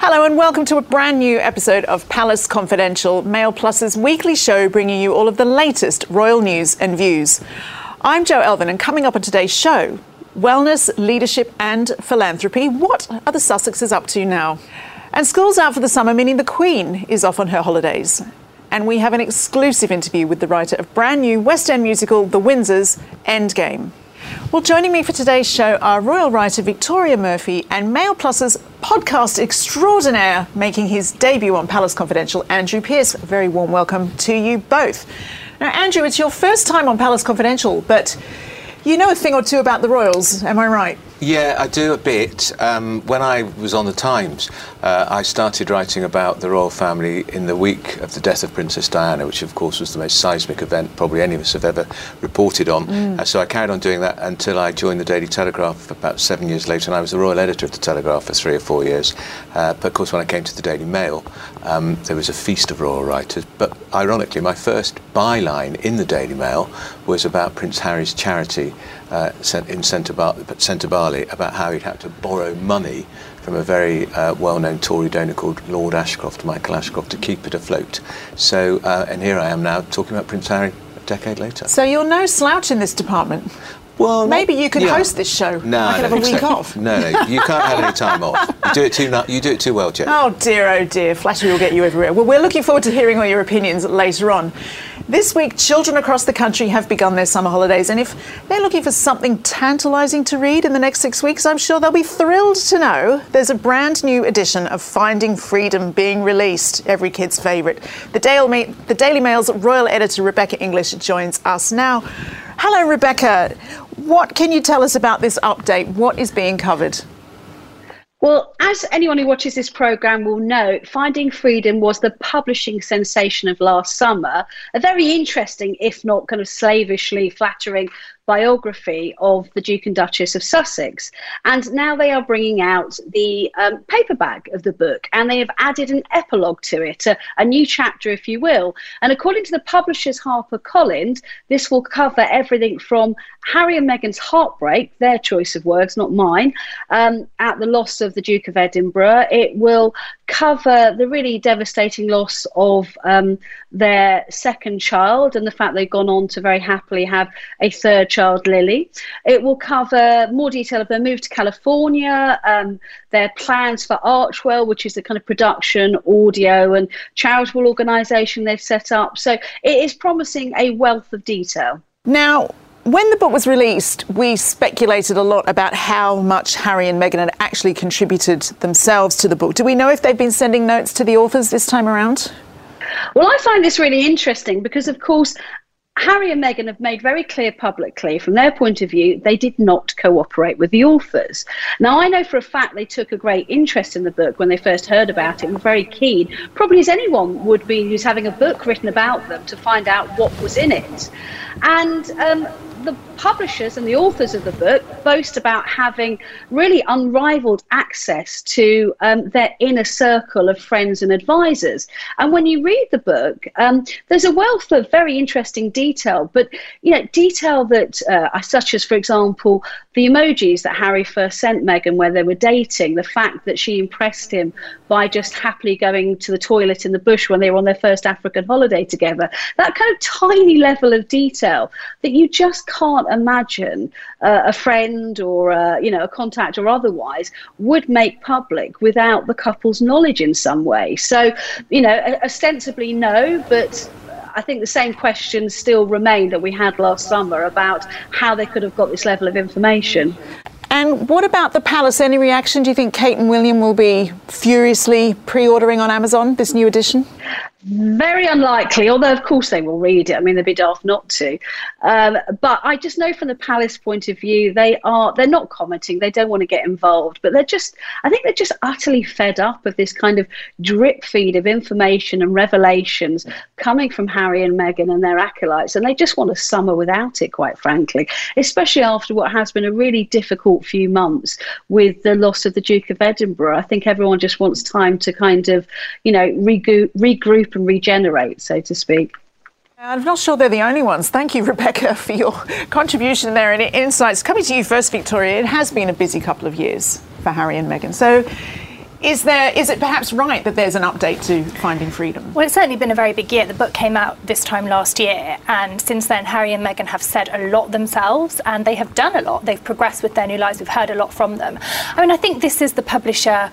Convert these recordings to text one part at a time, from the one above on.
Hello and welcome to a brand new episode of Palace Confidential, Mail Plus's weekly show bringing you all of the latest royal news and views. I'm Jo Elvin and coming up on today's show, wellness, leadership and philanthropy. What are the Sussexes up to now? And school's out for the summer, meaning the Queen is off on her holidays. And we have an exclusive interview with the writer of brand new West End musical The Windsors, Endgame. Well, joining me for today's show are royal writer Victoria Murphy and Mail Plus's podcast extraordinaire, making his debut on Palace Confidential, Andrew Pierce. A very warm welcome to you both. Now, Andrew, it's your first time on Palace Confidential, but you know a thing or two about the royals, am I right? Yeah, I do a bit. Um, when I was on the Times, uh, I started writing about the royal family in the week of the death of Princess Diana, which of course was the most seismic event probably any of us have ever reported on. Mm. Uh, so I carried on doing that until I joined the Daily Telegraph about seven years later, and I was the royal editor of the Telegraph for three or four years. Uh, but of course, when I came to the Daily Mail, um, there was a feast of royal writers. But ironically, my first byline in the Daily Mail was about Prince Harry's charity uh, in Sentebale about how he'd had to borrow money from a very uh, well-known Tory donor called Lord Ashcroft, Michael Ashcroft, to keep it afloat. So, uh, and here I am now talking about Prince Harry a decade later. So you're no slouch in this department. Well, maybe you could yeah. host this show. No, I could have a week so. off. No, no, you can't have any time off. You do it too. You do it too well, Jeff. Oh dear, oh dear. Flattery will get you everywhere. Well, we're looking forward to hearing all your opinions later on. This week, children across the country have begun their summer holidays, and if they're looking for something tantalising to read in the next six weeks, I'm sure they'll be thrilled to know there's a brand new edition of Finding Freedom being released. Every kid's favourite. The Daily Mail's royal editor Rebecca English joins us now. Hello, Rebecca. What can you tell us about this update? What is being covered? Well, as anyone who watches this program will know, Finding Freedom was the publishing sensation of last summer. A very interesting, if not kind of slavishly flattering, biography of the Duke and Duchess of Sussex. And now they are bringing out the um, paperback of the book and they have added an epilogue to it, a, a new chapter, if you will. And according to the publishers HarperCollins, this will cover everything from Harry and Meghan's heartbreak, their choice of words, not mine, um, at the loss of the Duke of Edinburgh. It will cover the really devastating loss of um, their second child and the fact they've gone on to very happily have a third child, Lily. It will cover more detail of their move to California, um, their plans for Archewell, which is the kind of production, audio, and charitable organisation they've set up. So it is promising a wealth of detail. Now, when the book was released, we speculated a lot about how much Harry and Meghan had actually contributed themselves to the book. Do we know if they've been sending notes to the authors this time around? Well, I find this really interesting because, of course, Harry and Meghan have made very clear publicly, from their point of view, they did not cooperate with the authors. Now, I know for a fact they took a great interest in the book when they first heard about it and were very keen, probably as anyone would be who's having a book written about them, to find out what was in it. And um, the publishers and the authors of the book boast about having really unrivaled access to um, their inner circle of friends and advisors. And when you read the book, um, there's a wealth of very interesting detail, but you know, detail that, uh, such as, for example, the emojis that Harry first sent Meghan where they were dating, the fact that she impressed him by just happily going to the toilet in the bush when they were on their first African holiday together. That kind of tiny level of detail that you just can't imagine uh, a friend or a, you know a contact or otherwise would make public without the couple's knowledge in some way. So you know ostensibly no, but I think the same questions still remain that we had last summer about how they could have got this level of information. And what about the palace? Any reaction? Do you think Kate and William will be furiously pre ordering on Amazon this new edition? Very unlikely, although of course they will read it. I mean, they'd be daft not to. Um, but I just know from the palace point of view, they are they're not commenting. They don't want to get involved, but they're just I think they're just utterly fed up of this kind of drip feed of information and revelations coming from Harry and Meghan and their acolytes, and they just want a summer without it, quite frankly. Especially after what has been a really difficult few months with the loss of the Duke of Edinburgh. I think everyone just wants time to kind of, you know, regroup, regroup and regenerate, so to speak. Uh, I'm not sure they're the only ones. Thank you, Rebecca, for your contribution there and insights. Coming to you first, Victoria, it has been a busy couple of years for Harry and Meghan. So, is there is it perhaps right that there's an update to Finding Freedom? Well, it's certainly been a very big year. The book came out this time last year, and since then, Harry and Meghan have said a lot themselves, and they have done a lot. They've progressed with their new lives. We've heard a lot from them. I mean, I think this is the publisher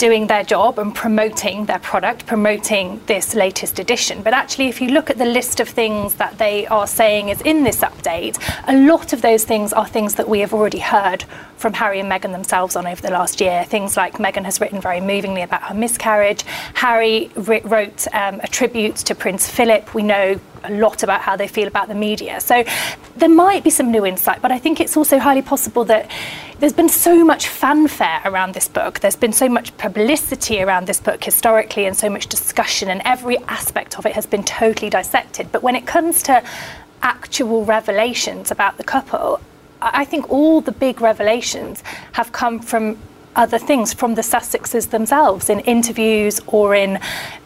doing their job and promoting their product, promoting this latest edition. But actually, if you look at the list of things that they are saying is in this update, a lot of those things are things that we have already heard from Harry and Meghan themselves on over the last year. Things like Meghan has written very movingly about her miscarriage. Harry wrote um, a tribute to Prince Philip. We know a lot about how they feel about the media. So there might be some new insight, but I think it's also highly possible that there's been so much fanfare around this book. There's been so much publicity around this book historically and so much discussion, and every aspect of it has been totally dissected. But when it comes to actual revelations about the couple, I think all the big revelations have come from other things from the Sussexes themselves in interviews or in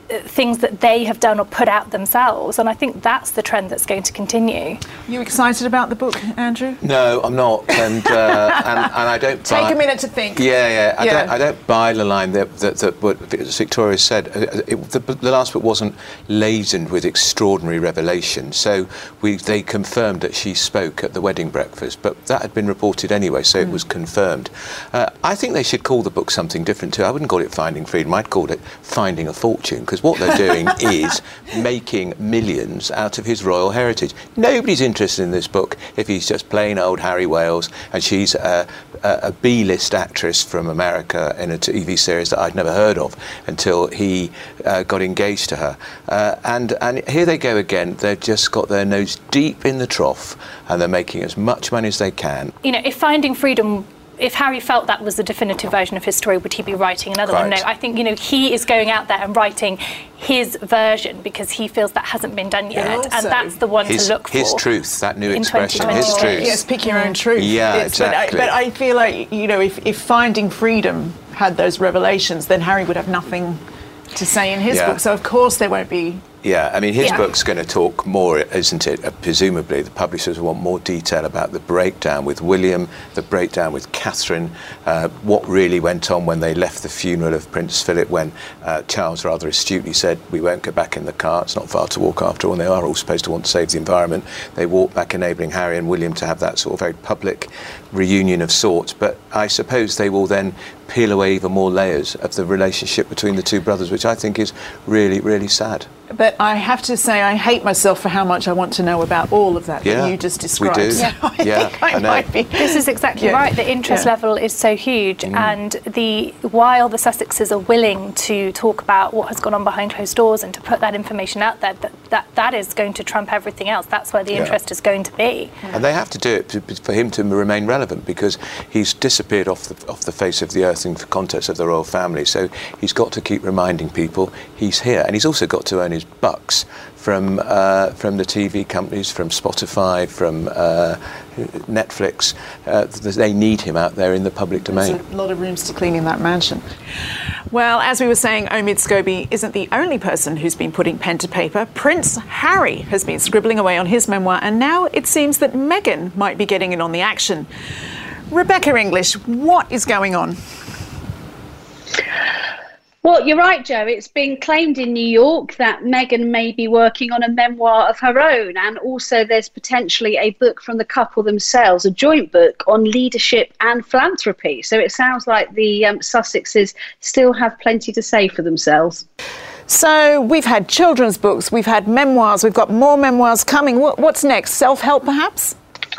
things that they have done or put out themselves. And I think that's the trend that's going to continue. You excited about the book, Andrew? No, I'm not. And, uh, and, and, I don't Take a minute to think. Yeah, yeah. I, yeah. Don't, I don't buy the line that, that, that what Victoria said. Uh, it, the, the, last book wasn't laden with extraordinary revelation. So we, they confirmed that she spoke at the wedding breakfast, but that had been reported anyway, so mm. it was confirmed. Uh, I think they should call the book something different too. I wouldn't call it Finding Freedom. I'd call it Finding a Fortune because what they're doing is making millions out of his royal heritage. Nobody's interested in this book if he's just plain old Harry Wales and she's a, a, a B-list actress from America in a TV series that I'd never heard of until he uh, got engaged to her. Uh, and, and here they go again. They've just got their nose deep in the trough and they're making as much money as they can. You know, if Finding Freedom if Harry felt that was the definitive version of his story, would he be writing another one? No, I think you know he is going out there and writing his version because he feels that hasn't been done yet, and, and that's the one his, to look for. His truth, that new expression, his truth. Yes, pick your own truth. Yeah, it's, exactly. But I, but I, feel like you know, if, if Finding Freedom had those revelations, then Harry would have nothing to say in his yeah. book. So of course there won't be yeah, I mean, his yeah. book's going to talk more, isn't it? Uh, presumably, the publishers want more detail about the breakdown with William, the breakdown with Catherine, uh, what really went on when they left the funeral of Prince Philip, when uh, Charles rather astutely said, We won't go back in the car, it's not far to walk after all, and they are all supposed to want to save the environment. They walked back, enabling Harry and William to have that sort of very public reunion of sorts. But I suppose they will then peel away even more layers of the relationship between the two brothers, which I think is really, really sad. But I have to say, I hate myself for how much I want to know about all of that yeah, that you just described. We do. So I yeah, think I, I might be. This is exactly yeah. right. The interest yeah. level is so huge, mm. and the while the Sussexes are willing to talk about what has gone on behind closed doors and to put that information out there, that that, that is going to trump everything else. That's where the interest is going to be. And they have to do it for him to remain relevant because he's disappeared off the off the face of the earth in the context of the royal family. So he's got to keep reminding people he's here, and he's also got to earn his bucks from uh, from the TV companies, from Spotify, from uh, Netflix. Uh, they need him out there in the public domain. There's a lot of rooms to clean in that mansion. Well, as we were saying, Omid Scobie isn't the only person who's been putting pen to paper. Prince Harry has been scribbling away on his memoir, and now it seems that Meghan might be getting in on the action. Rebecca English, what is going on? Well, you're right, Jo. It's been claimed in New York that Meghan may be working on a memoir of her own, and also there's potentially a book from the couple themselves, a joint book on leadership and philanthropy. So it sounds like the um, Sussexes still have plenty to say for themselves. So we've had children's books, we've had memoirs, we've got more memoirs coming. What's next? Self help, perhaps?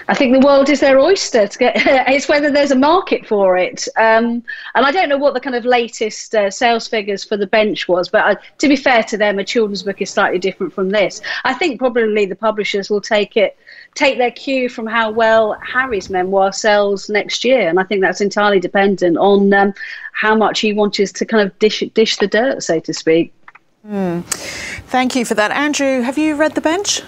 I think the world is their oyster. Get, it's whether there's a market for it. Um, and I don't know what the kind of latest uh, sales figures for the bench was, but uh, to be fair to them, a children's book is slightly different from this. I think probably the publishers will take it, take their cue from how well Harry's memoir sells next year, and I think that's entirely dependent on um, how much he wants to kind of dish dish the dirt, so to speak. Mm. Thank you for that, Andrew. Have you read the bench?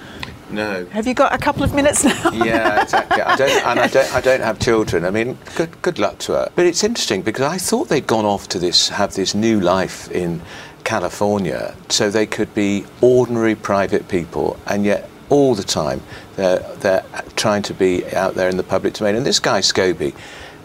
No. Have you got a couple of minutes now? yeah, exactly. I don't, and I don't, I don't have children. I mean, good, good luck to her. But it's interesting because I thought they'd gone off to this, have this new life in California, so they could be ordinary private people, and yet all the time they're, they're trying to be out there in the public domain. And this guy Scobie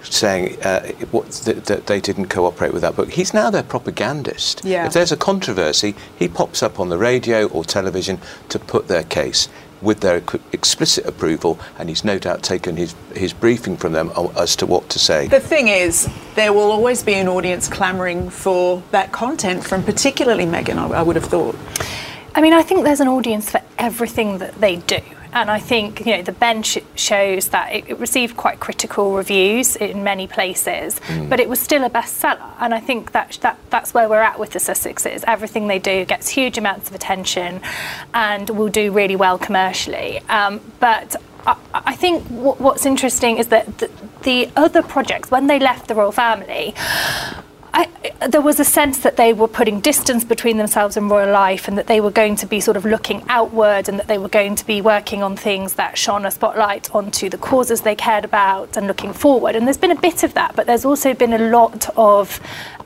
saying uh, what, that, that, they didn't cooperate with that book. He's now their propagandist. Yeah. If there's a controversy, he pops up on the radio or television to put their case with their explicit approval, and he's no doubt taken his, his briefing from them as to what to say. The thing is, there will always be an audience clamouring for that content from particularly Meghan, I, I would have thought. I mean, I think there's an audience for everything that they do. And I think you know the bench shows that it, it received quite critical reviews in many places, mm. but it was still a bestseller. And I think that, that that's where we're at with the Sussexes. Everything they do gets huge amounts of attention, and will do really well commercially. Um, but I, I think w- what's interesting is that the, the other projects, when they left the royal family, I, there was a sense that they were putting distance between themselves and royal life and that they were going to be sort of looking outward and that they were going to be working on things that shone a spotlight onto the causes they cared about and looking forward. And there's been a bit of that, but there's also been a lot of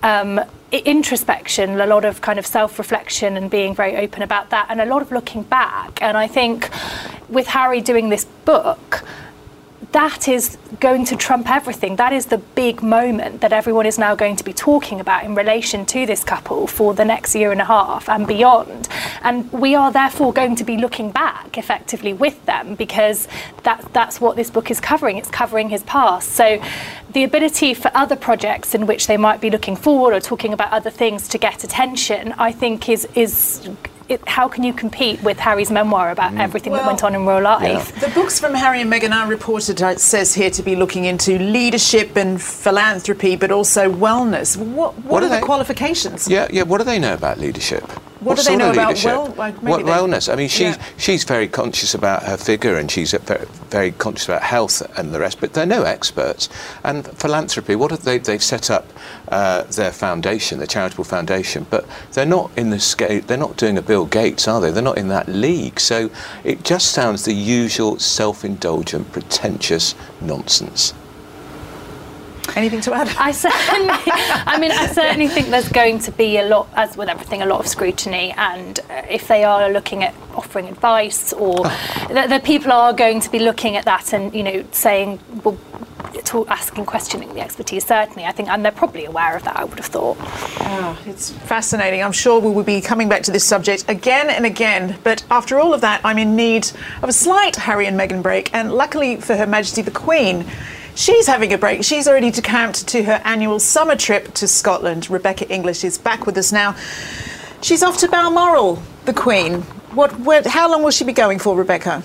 um, introspection, a lot of kind of self reflection and being very open about that, and a lot of looking back. And I think with Harry doing this book, that is going to trump everything. That is the big moment that everyone is now going to be talking about in relation to this couple for the next year and a half and beyond. And we are therefore going to be looking back effectively with them because that, that's what this book is covering. It's covering his past. So the ability for other projects in which they might be looking forward or talking about other things to get attention, I think is is it, how can you compete with Harry's memoir about mm. everything well, that went on in real life? Yeah. The books from Harry and Meghan are reported, it says here, to be looking into leadership and philanthropy, but also wellness. What, what, what are, are the qualifications? Yeah, yeah. What do they know about leadership? What, what do they know about well, like what wellness? I mean, she's yeah. she's very conscious about her figure and she's very, very conscious about health and the rest. But they're no experts. And philanthropy, what have they? They've set up uh, their foundation, the charitable foundation, but they're not in the scale. They're not doing a Bill Gates, are they? They're not in that league. So it just sounds the usual self-indulgent, pretentious nonsense. Anything to add? I certainly, I mean, I certainly think there's going to be a lot, as with everything, a lot of scrutiny. And uh, if they are looking at offering advice, or oh. the, the, people are going to be looking at that and you know saying, well, to asking, questioning the expertise. Certainly, I think, and they're probably aware of that. I would have thought. Oh, it's fascinating. I'm sure we will be coming back to this subject again and again. But after all of that, I'm in need of a slight Harry and Meghan break, and luckily for Her Majesty the Queen. She's having a break. She's already decamped to her annual summer trip to Scotland. Rebecca English is back with us now. She's off to Balmoral, the Queen. What, where, how long will she be going for, Rebecca?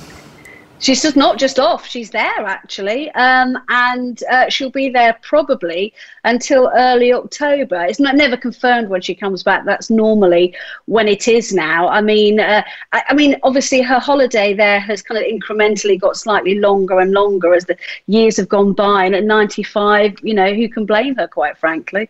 she's just not just off she's there actually um, and uh, she'll be there probably until early october. It's not never confirmed when she comes back. That's normally when it is now. I mean uh, I, I, mean obviously her holiday there has kind of incrementally got slightly longer and longer as the years have gone by. And at 95 you know who can blame her quite frankly?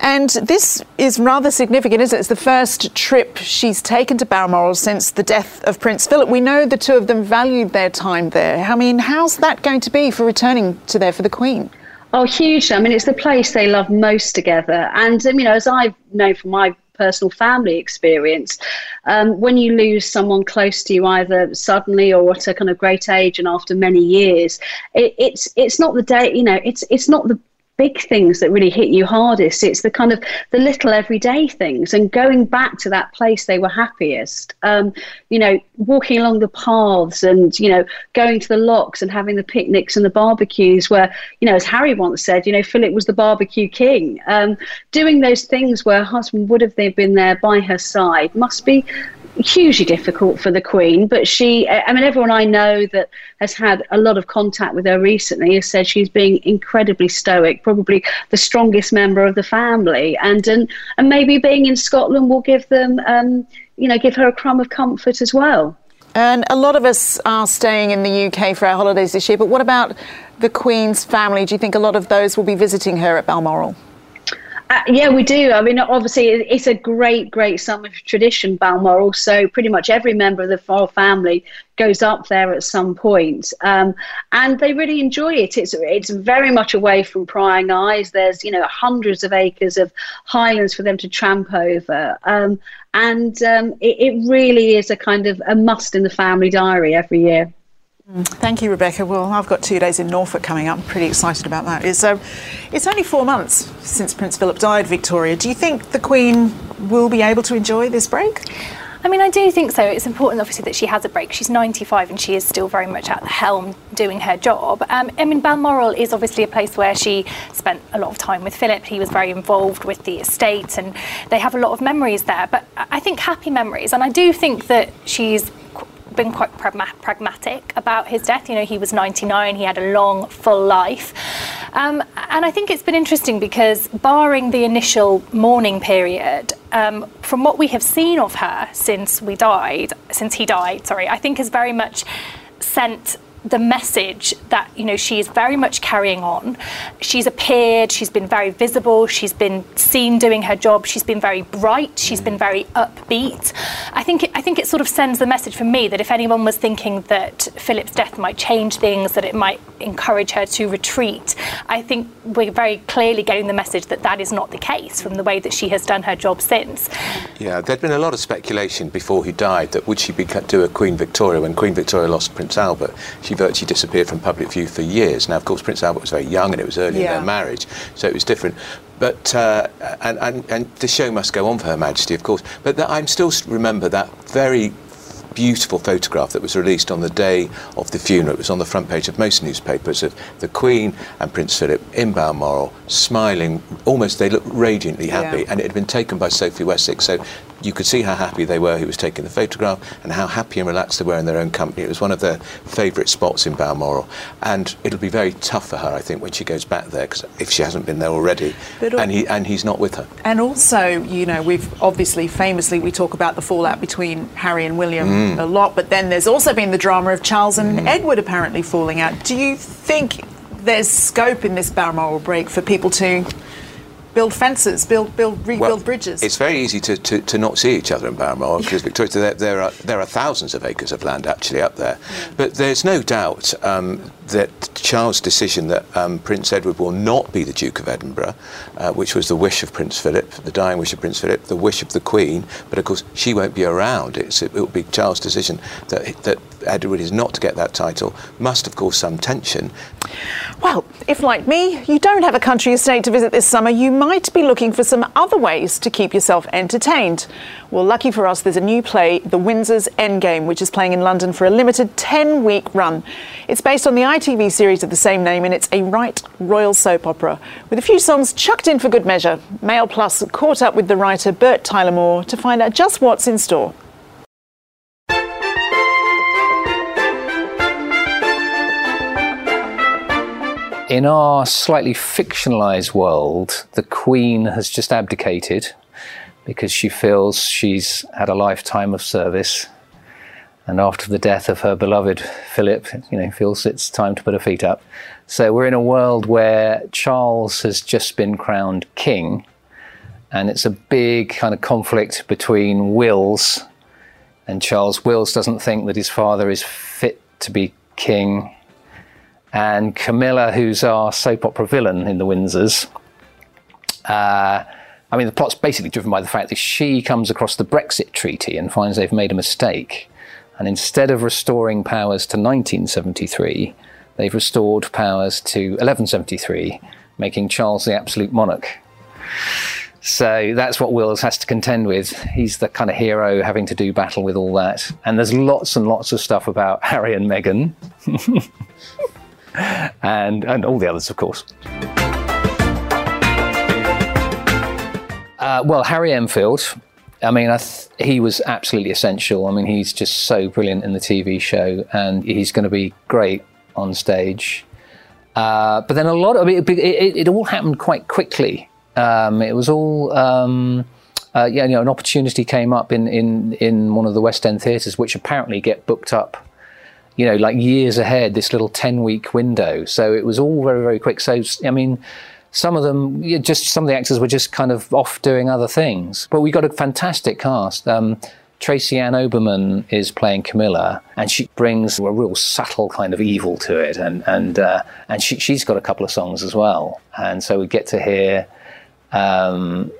And this is rather significant isn't it? It's the first trip she's taken to balmoral since the death of prince philip. We know the two of them valued their time there. I mean, how's that going to be for returning to there for the Queen? Oh, hugely. I mean, it's the place they love most together. And, um, you know, as I've known from my personal family experience, um, when you lose someone close to you, either suddenly or at a kind of great age and after many years, it, it's it's not the day, you know, it's it's not the big things that really hit you hardest. It's the kind of the little everyday things and going back to that place they were happiest. Um, you know, walking along the paths and, you know, going to the locks and having the picnics and the barbecues where, you know, as Harry once said, you know, Philip was the barbecue king. Um, doing those things where her husband would have been there by her side must be hugely difficult for the Queen. But she, I mean, everyone I know that has had a lot of contact with her recently has said she's being incredibly stoic, probably the strongest member of the family, and and, and maybe being in Scotland will give them, um, you know, give her a crumb of comfort as well. And a lot of us are staying in the UK for our holidays this year, but what about the Queen's family? Do you think a lot of those will be visiting her at Balmoral? Uh, yeah, we do. I mean, obviously, it's a great, great summer tradition, Balmoral. So pretty much every member of the royal family goes up there at some point, um, and they really enjoy it. It's it's very much away from prying eyes. There's you know hundreds of acres of highlands for them to tramp over, um, and um, it, it really is a kind of a must in the family diary every year. Thank you, Rebecca. Well, I've got two days in Norfolk coming up. I'm pretty excited about that. It's, uh, it's only four months since Prince Philip died, Victoria. Do you think the Queen will be able to enjoy this break? I mean, I do think so. It's important, obviously, that she has a break. She's 95 and she is still very much at the helm doing her job. Um, I mean, Balmoral is obviously a place where she spent a lot of time with Philip. He was very involved with the estate and they have a lot of memories there. But I think happy memories. And I do think that she's been quite pragmatic about his death. You know, he was 99, he had a long, full life. Um, and I think it's been interesting because, barring the initial mourning period, um, from what we have seen of her since we died, since he died, sorry, I think has very much sent the message that you know she is very much carrying on. She's appeared, she's been very visible, she's been seen doing her job, she's been very bright, she's been very upbeat. I think it, I think it sort of sends the message for me that if anyone was thinking that Philip's death might change things, that it might encourage her to retreat, I think we're very clearly getting the message that that is not the case from the way that she has done her job since. Yeah, there'd been a lot of speculation before he died that would she be do a Queen Victoria when Queen Victoria lost Prince Albert. She she virtually disappeared from public view for years. Now, of course, Prince Albert was very young and it was early yeah. in their marriage, so it was different. But uh, and, and, and the show must go on for Her Majesty, of course. But that, I'm still remember that very beautiful photograph that was released on the day of the funeral. It was on the front page of most newspapers of the Queen and Prince Philip in Balmoral, smiling, almost they looked radiantly happy, yeah. and it had been taken by Sophie Wessex. So you could see how happy they were who was taking the photograph and how happy and relaxed they were in their own company. It was one of their favourite spots in Balmoral. And it'll be very tough for her, I think, when she goes back there, because if she hasn't been there already, but, and, he, and he's not with her. And also, you know, we've obviously, famously, we talk about the fallout between Harry and William mm. a lot, but then there's also been the drama of Charles and mm. Edward apparently falling out. Do you think there's scope in this Balmoral break for people to build fences, build, build, rebuild well, bridges. It's very easy to, to, to, not see each other in Balmoral because Victoria, there, there, are there are thousands of acres of land actually up there, but there's no doubt um, that Charles' decision that um, Prince Edward will not be the Duke of Edinburgh, uh, which was the wish of Prince Philip, the dying wish of Prince Philip, the wish of the Queen, but of course she won't be around. It's, it will be Charles' decision that, that Edward is not to get that title, must have caused some tension. Well, if like me, you don't have a country estate to visit this summer, you might be looking for some other ways to keep yourself entertained. Well, lucky for us, there's a new play, The Windsor's Endgame, which is playing in London for a limited 10 week run. It's based on the ITV series of the same name, and it's a right royal soap opera with a few songs chucked in for good measure. Mail Plus caught up with the writer Bert Tyler Moore to find out just what's in store. In our slightly fictionalized world, the Queen has just abdicated because she feels she's had a lifetime of service. And after the death of her beloved Philip, you know, feels it's time to put her feet up. So we're in a world where Charles has just been crowned king, and it's a big kind of conflict between wills. And Charles Wills doesn't think that his father is fit to be king and Camilla, who's our soap opera villain in The Windsors. Uh, I mean, the plot's basically driven by the fact that she comes across the Brexit Treaty and finds they've made a mistake. And instead of restoring powers to 1973, they've restored powers to 1173, making Charles the absolute monarch. So that's what Wills has to contend with. He's the kind of hero having to do battle with all that. And there's lots and lots of stuff about Harry and Meghan. and, and all the others, of course. Uh, well, Harry Enfield, I mean, I th- he was absolutely essential. I mean, he's just so brilliant in the TV show, and he's going to be great on stage. Uh, but then a lot of it, it, it, all happened quite quickly. Um, it was all, um, uh, yeah, you know, an opportunity came up in, in, in one of the West End theatres, which apparently get booked up, you know, like years ahead, this little 10 week window. So it was all very, very quick. So, I mean, some of them, just some of the actors were just kind of off doing other things. But we got a fantastic cast. Um, Tracy Ann Oberman is playing Camilla, and she brings a real subtle kind of evil to it, and and uh, and she, she's got a couple of songs as well, and so we get to hear, um,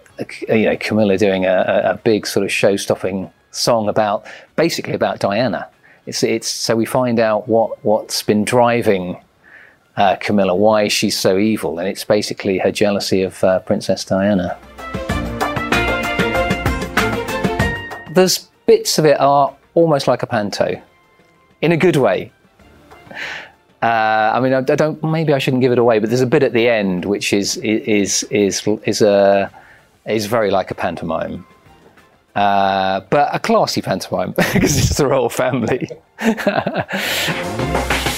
you know, Camilla doing a, a big sort of show-stopping song about basically about Diana. It's it's so we find out what what's been driving uh, Camilla, why she's so evil, and it's basically her jealousy of uh, Princess Diana. There's bits of it are almost like a panto, in a good way. Uh, I mean, I, I, don't. Maybe I shouldn't give it away, but there's a bit at the end which is is is is a is very like a pantomime, uh, but a classy pantomime because it's the royal family.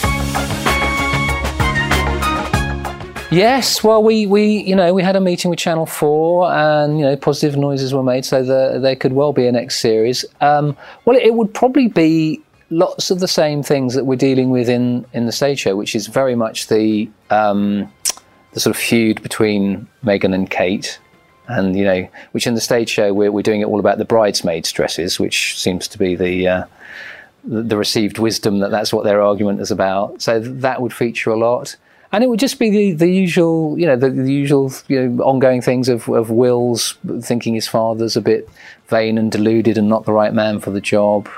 Yes, well, we, we you know we had a meeting with Channel Four, and you know positive noises were made, so that there could well be a next series. Um, well, it, would probably be lots of the same things that we're dealing with in in the stage show, which is very much the um, the sort of feud between Meghan and Kate, and you know, which in the stage show we're we're doing it all about the bridesmaids' dresses, which seems to be the uh, the received wisdom that that's what their argument is about. So that would feature a lot and it would just be the, the usual, you know, the, the usual, you know, ongoing things of, of Will's thinking his father's a bit vain and deluded and not the right man for the job.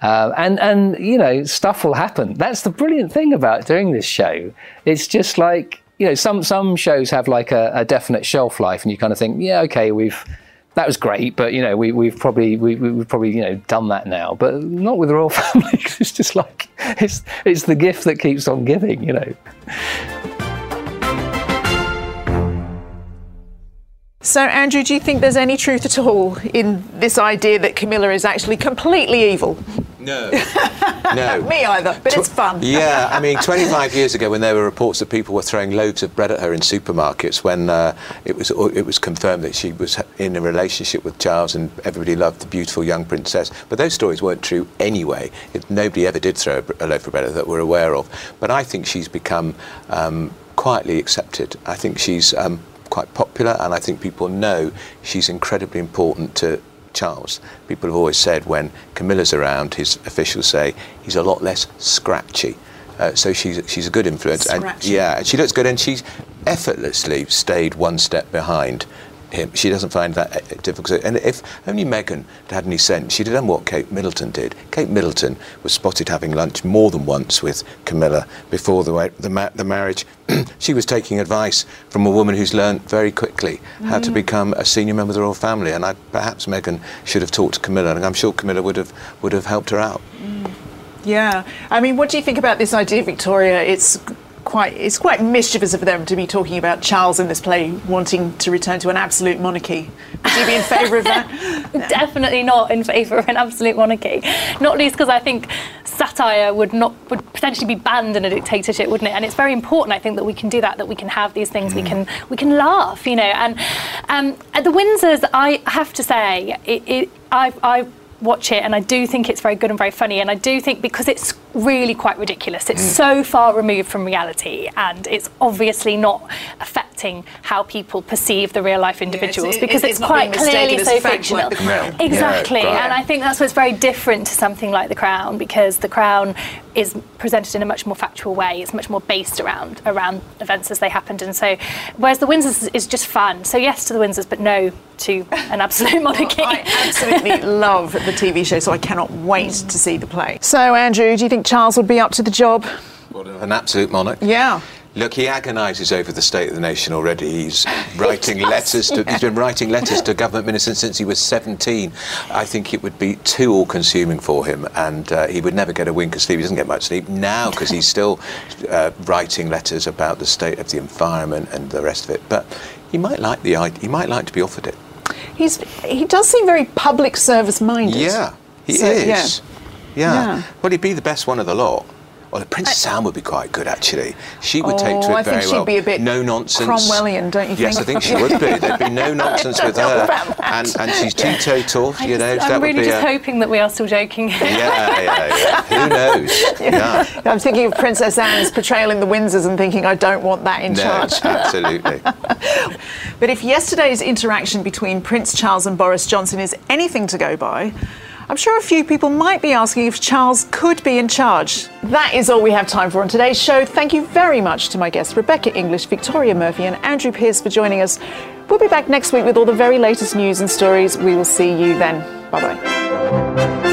Uh, and and you know stuff will happen. That's the brilliant thing about doing this show. It's just like you know some some shows have like a, a definite shelf life, and you kind of think, yeah, okay, we've that was great, but you know, we, we've probably we, have probably you know done that now, but not with the royal family. it's just like it's it's the gift that keeps on giving, you know. So, Andrew, do you think there's any truth at all in this idea that Camilla is actually completely evil? No. No. Me either, but Tw- it's fun. yeah, I mean, 25 years ago, when there were reports that people were throwing loaves of bread at her in supermarkets, when uh, it was it was confirmed that she was in a relationship with Charles and everybody loved the beautiful young princess. But those stories weren't true anyway. It, nobody ever did throw a, a, loaf of bread that we're aware of. But I think she's become um, quietly accepted. I think she's um, quite popular, and I think people know she's incredibly important to Charles. People have always said when Camilla's around, his officials say he's a lot less scratchy. Uh, so she's she's a good influence, scratchy. and yeah, and she looks good, and she's effortlessly stayed one step behind him. She doesn't find that uh, difficult. And if only Meghan had had any sense, she'd have done what Kate Middleton did. Kate Middleton was spotted having lunch more than once with Camilla before the, the, the marriage. she was taking advice from a woman who's learned very quickly how mm. to become a senior member of the royal family. And I, perhaps Meghan should have talked to Camilla, and I'm sure Camilla would have, would have helped her out. Mm. Yeah. I mean, what do you think about this idea, Victoria? It's quite it's quite mischievous of them to be talking about Charles in this play wanting to return to an absolute monarchy. Would you be in favour of that? Definitely not in favour of an absolute monarchy. Not least because I think satire would not would potentially be banned in a dictatorship, wouldn't it? And it's very important, I think, that we can do that. That we can have these things. Mm. We can we can laugh, you know. And um, at the Windsors, I have to say, it, it I I watch it and I do think it's very good and very funny and I do think because it's really quite ridiculous it's mm. so far removed from reality and it's obviously not affecting how people perceive the real life individuals yeah, it's, because it's, it's quite clearly so fictional. like exactly yeah, and I think that's what's very different to something like The Crown because The Crown is presented in a much more factual way it's much more based around around events as they happened and so whereas The Windsors is just fun. So yes to The Windsors but no to an absolute monarchy I absolutely love the TV show, so I cannot wait to see the play. So, Andrew, do you think Charles would be up to the job? What An absolute monarch. Yeah. Look, he agonises over the state of the nation already. He's writing letters. To, yeah. He's been writing letters to government ministers since he was 17. I think it would be too all-consuming for him, and uh, he would never get a wink of sleep. He doesn't get much sleep now because he's still uh, writing letters about the state of the environment and the rest of it. But he might like the he might like to be offered it. He's he does seem very public service minded. Yeah, he So, is. yeah. Yeah. Yeah. Well, he'd be the best one of the lot. Well, the Princess Anne would be quite good, actually. She would take to Oh, it I very think she'd well. be a bit no nonsense. Cromwellian, don't you Yes, I think? think she would be. There'd be no nonsense with her, and and she's teetotal. I You know, just, that I'm really just a, hoping that we are still joking. yeah, yeah, yeah. Who knows? Yeah. I'm thinking of Princess Anne's portrayal in the Windsors and thinking I don't want that in No, charge. absolutely. But if yesterday's interaction between Prince Charles and Boris Johnson is anything to go by, I'm sure a few people might be asking if Charles could be in charge. That is all we have time for on today's show. Thank you very much to my guests, Rebecca English, Victoria Murphy, and Andrew Pierce, for joining us. We'll be back next week with all the very latest news and stories. We will see you then. Bye bye.